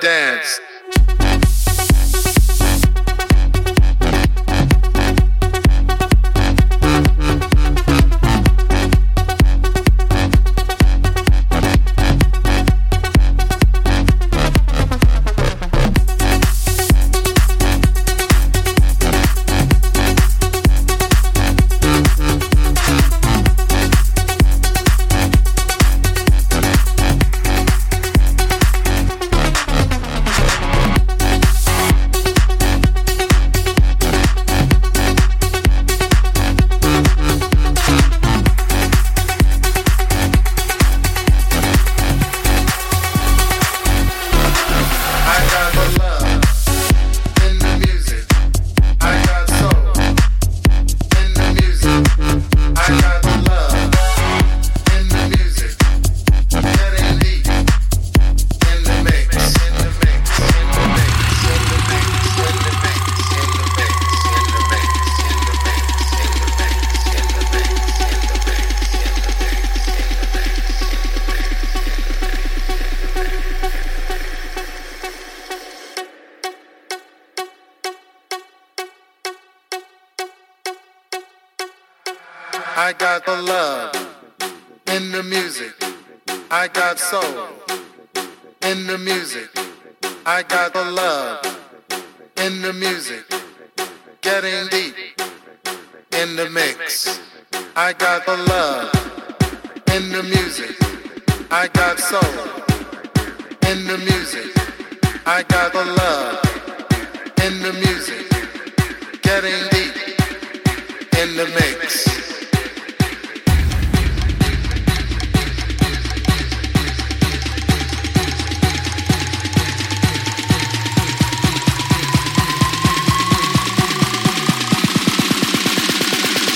dance.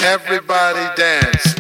Everybody dance.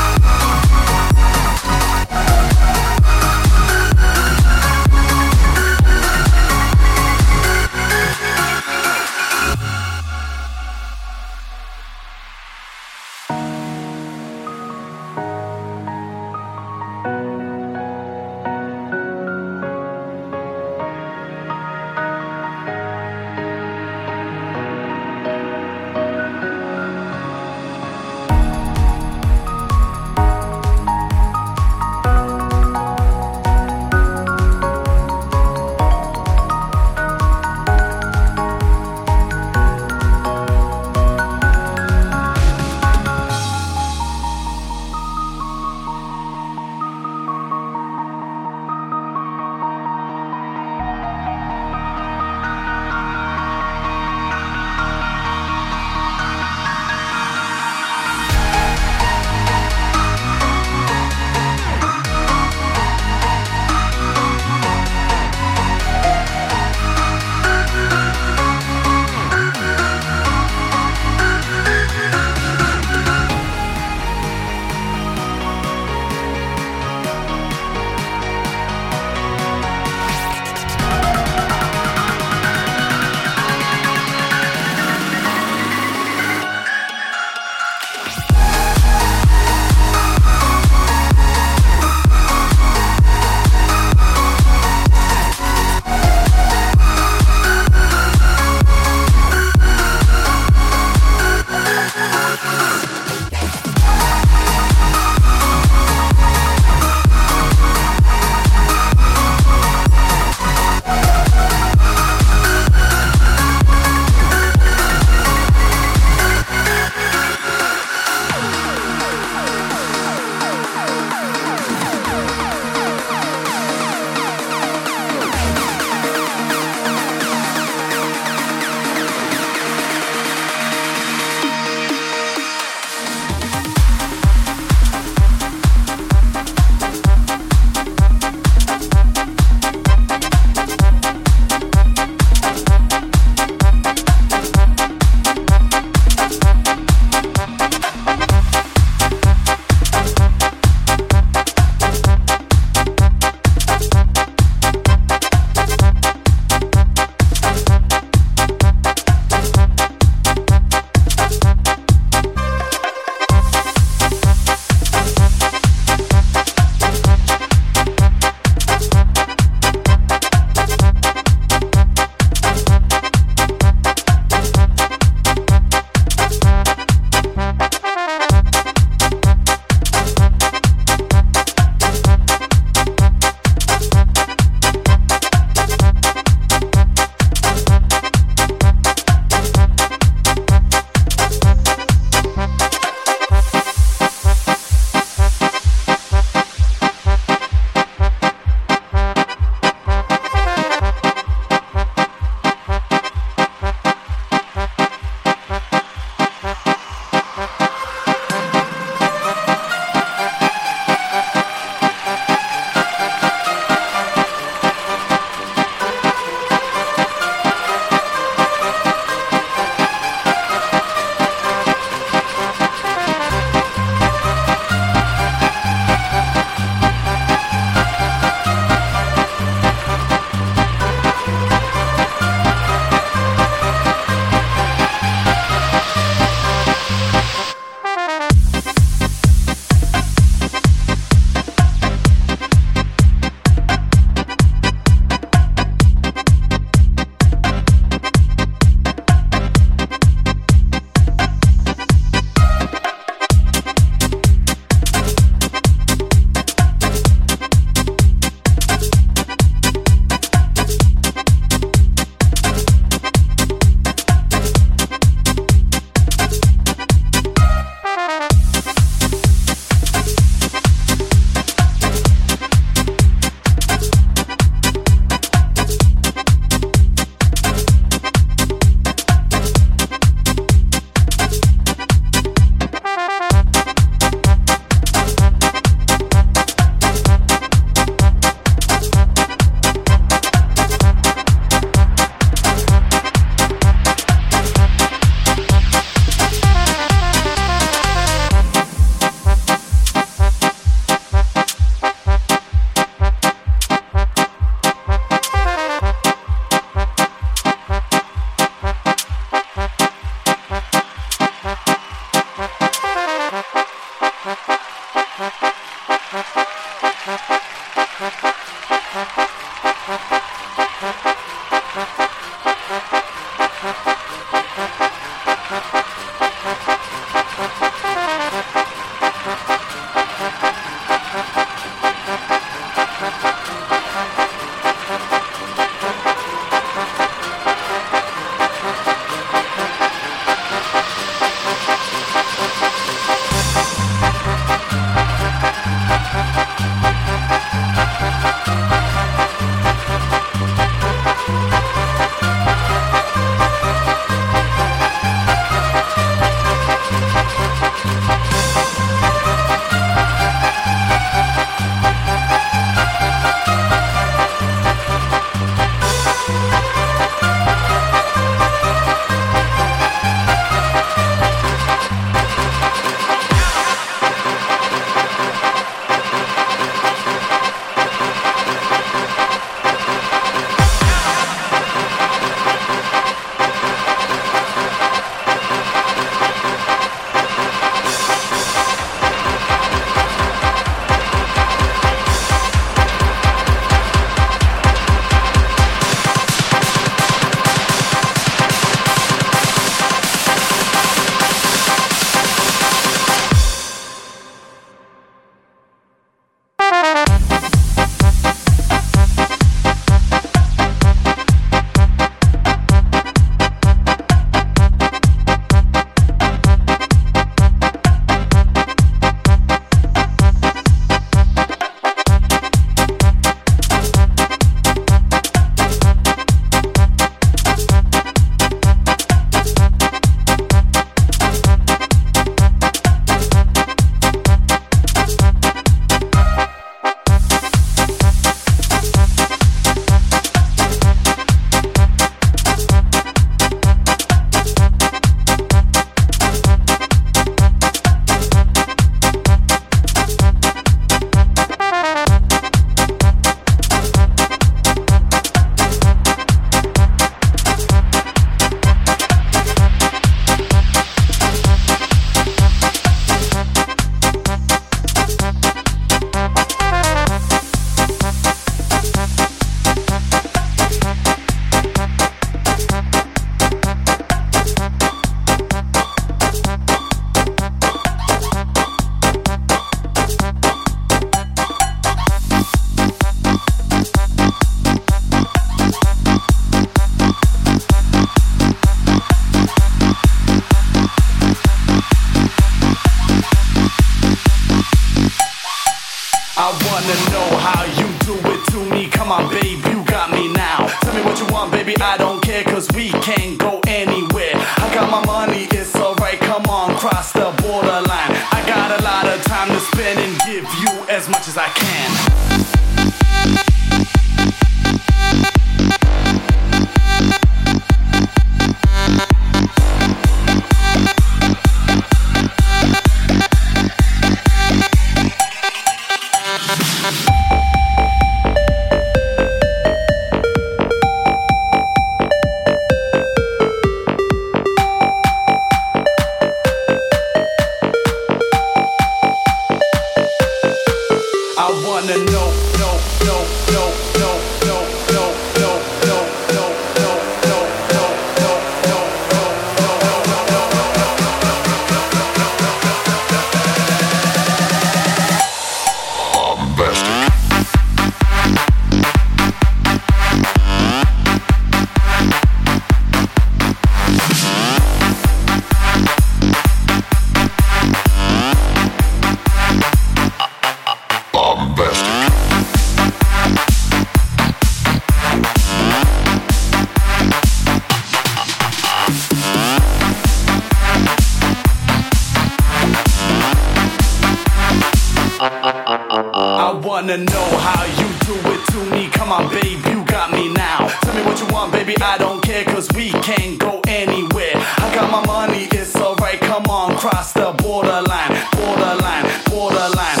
wanna know how you do it to me. Come on, babe, you got me now. Tell me what you want, baby, I don't care, cause we can't go anywhere. I got my money, it's alright, come on, cross the borderline, borderline, borderline,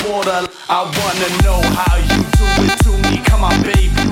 borderline. I wanna know how you do it to me. Come on, baby.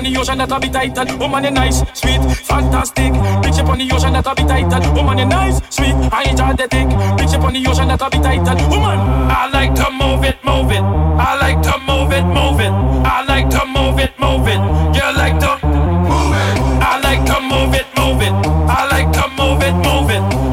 on the ocean that I be titan. Woman, you nice, sweet, fantastic. Big up on the ocean that I be titan. Woman, you nice, sweet, I ain't enjoy to thing. Big up on the ocean that I be titan. Woman, I like to move it, move it. I like to move it, move it. I like to move it, move it. You like to move it. I like to move it, move it. I like to move it, move it.